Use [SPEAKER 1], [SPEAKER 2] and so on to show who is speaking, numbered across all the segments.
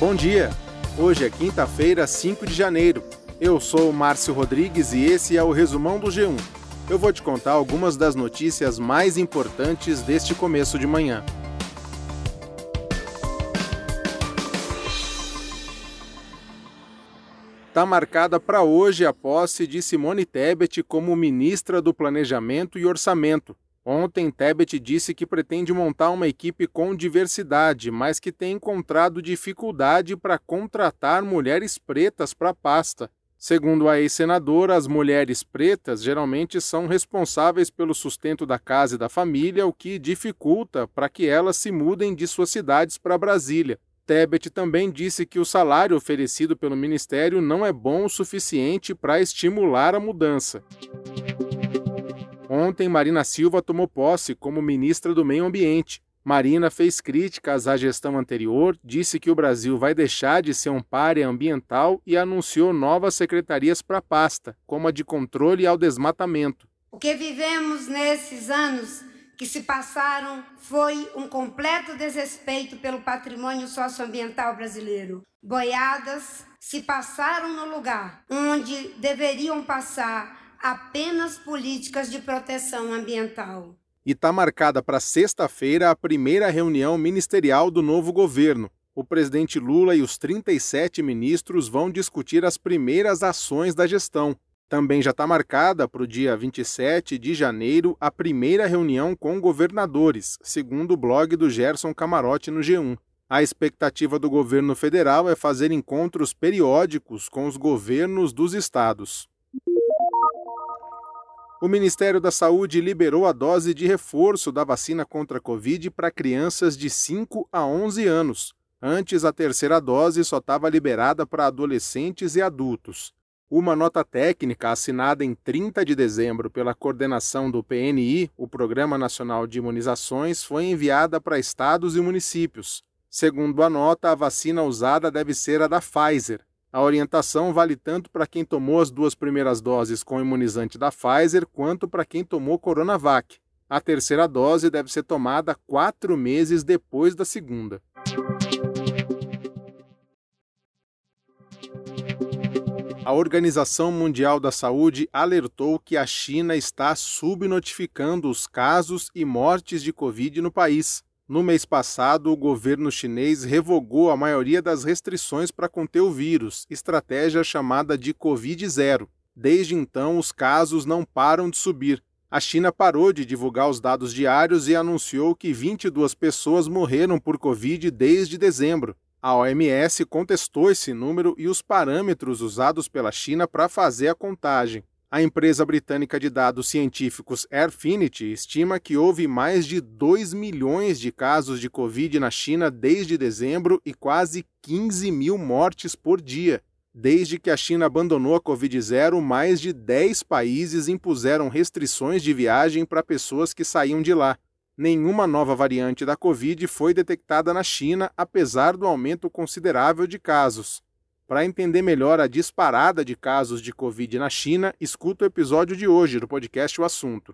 [SPEAKER 1] Bom dia! Hoje é quinta-feira, 5 de janeiro. Eu sou o Márcio Rodrigues e esse é o resumão do G1. Eu vou te contar algumas das notícias mais importantes deste começo de manhã. Está marcada para hoje a posse de Simone Tebet como ministra do Planejamento e Orçamento. Ontem, Tebet disse que pretende montar uma equipe com diversidade, mas que tem encontrado dificuldade para contratar mulheres pretas para a pasta. Segundo a ex-senadora, as mulheres pretas geralmente são responsáveis pelo sustento da casa e da família, o que dificulta para que elas se mudem de suas cidades para Brasília. Tebet também disse que o salário oferecido pelo ministério não é bom o suficiente para estimular a mudança. Ontem, Marina Silva tomou posse como ministra do Meio Ambiente. Marina fez críticas à gestão anterior, disse que o Brasil vai deixar de ser um párea ambiental e anunciou novas secretarias para a pasta, como a de controle ao desmatamento.
[SPEAKER 2] O que vivemos nesses anos que se passaram foi um completo desrespeito pelo patrimônio socioambiental brasileiro. Boiadas se passaram no lugar onde deveriam passar apenas políticas de proteção ambiental.
[SPEAKER 1] E está marcada para sexta-feira a primeira reunião ministerial do novo governo. O presidente Lula e os 37 ministros vão discutir as primeiras ações da gestão. Também já está marcada para o dia 27 de janeiro a primeira reunião com governadores, segundo o blog do Gerson Camarote no G1. A expectativa do governo federal é fazer encontros periódicos com os governos dos estados. O Ministério da Saúde liberou a dose de reforço da vacina contra a Covid para crianças de 5 a 11 anos. Antes, a terceira dose só estava liberada para adolescentes e adultos. Uma nota técnica assinada em 30 de dezembro pela coordenação do PNI, o Programa Nacional de Imunizações, foi enviada para estados e municípios. Segundo a nota, a vacina usada deve ser a da Pfizer, a orientação vale tanto para quem tomou as duas primeiras doses com imunizante da Pfizer quanto para quem tomou Coronavac. A terceira dose deve ser tomada quatro meses depois da segunda. A Organização Mundial da Saúde alertou que a China está subnotificando os casos e mortes de Covid no país. No mês passado, o governo chinês revogou a maioria das restrições para conter o vírus, estratégia chamada de Covid-0. Desde então, os casos não param de subir. A China parou de divulgar os dados diários e anunciou que 22 pessoas morreram por Covid desde dezembro. A OMS contestou esse número e os parâmetros usados pela China para fazer a contagem. A empresa britânica de dados científicos Airfinity estima que houve mais de 2 milhões de casos de Covid na China desde dezembro e quase 15 mil mortes por dia. Desde que a China abandonou a Covid-0, mais de 10 países impuseram restrições de viagem para pessoas que saíam de lá. Nenhuma nova variante da Covid foi detectada na China, apesar do aumento considerável de casos. Para entender melhor a disparada de casos de Covid na China, escuta o episódio de hoje do podcast O Assunto.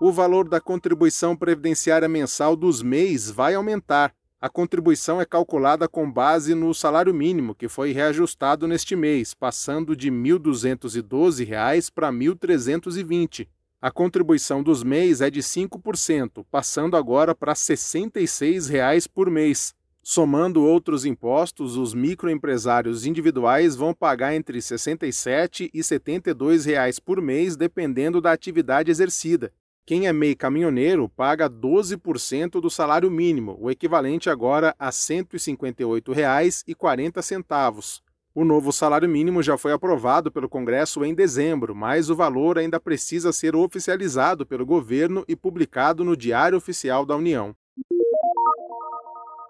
[SPEAKER 1] O valor da contribuição previdenciária mensal dos MEIs vai aumentar. A contribuição é calculada com base no salário mínimo, que foi reajustado neste mês, passando de R$ 1.212 para R$ 1.320. A contribuição dos MEIs é de 5%, passando agora para 66 reais por mês. Somando outros impostos, os microempresários individuais vão pagar entre R$ 67 e 72 reais por mês, dependendo da atividade exercida. Quem é MEI caminhoneiro paga 12% do salário mínimo, o equivalente agora a R$ 158,40. O novo salário mínimo já foi aprovado pelo Congresso em dezembro, mas o valor ainda precisa ser oficializado pelo governo e publicado no Diário Oficial da União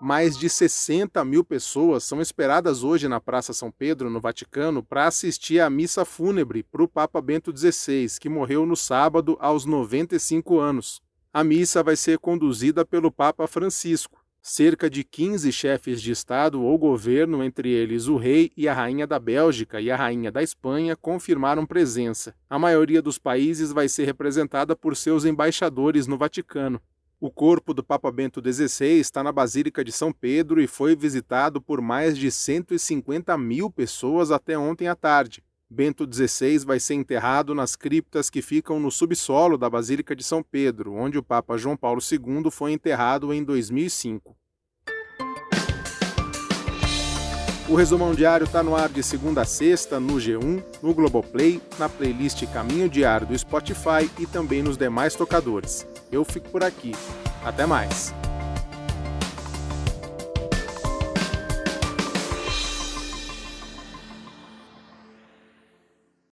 [SPEAKER 1] mais de 60 mil pessoas são esperadas hoje na Praça São Pedro, no Vaticano, para assistir à missa fúnebre para o Papa Bento XVI, que morreu no sábado aos 95 anos. A missa vai ser conduzida pelo Papa Francisco. Cerca de 15 chefes de Estado ou governo, entre eles o rei e a rainha da Bélgica e a rainha da Espanha, confirmaram presença. A maioria dos países vai ser representada por seus embaixadores no Vaticano. O corpo do Papa Bento XVI está na Basílica de São Pedro e foi visitado por mais de 150 mil pessoas até ontem à tarde. Bento XVI vai ser enterrado nas criptas que ficam no subsolo da Basílica de São Pedro, onde o Papa João Paulo II foi enterrado em 2005. O Resumão Diário está no ar de segunda a sexta no G1, no Globoplay, na playlist Caminho Diário do Spotify e também nos demais tocadores. Eu fico por aqui. Até mais!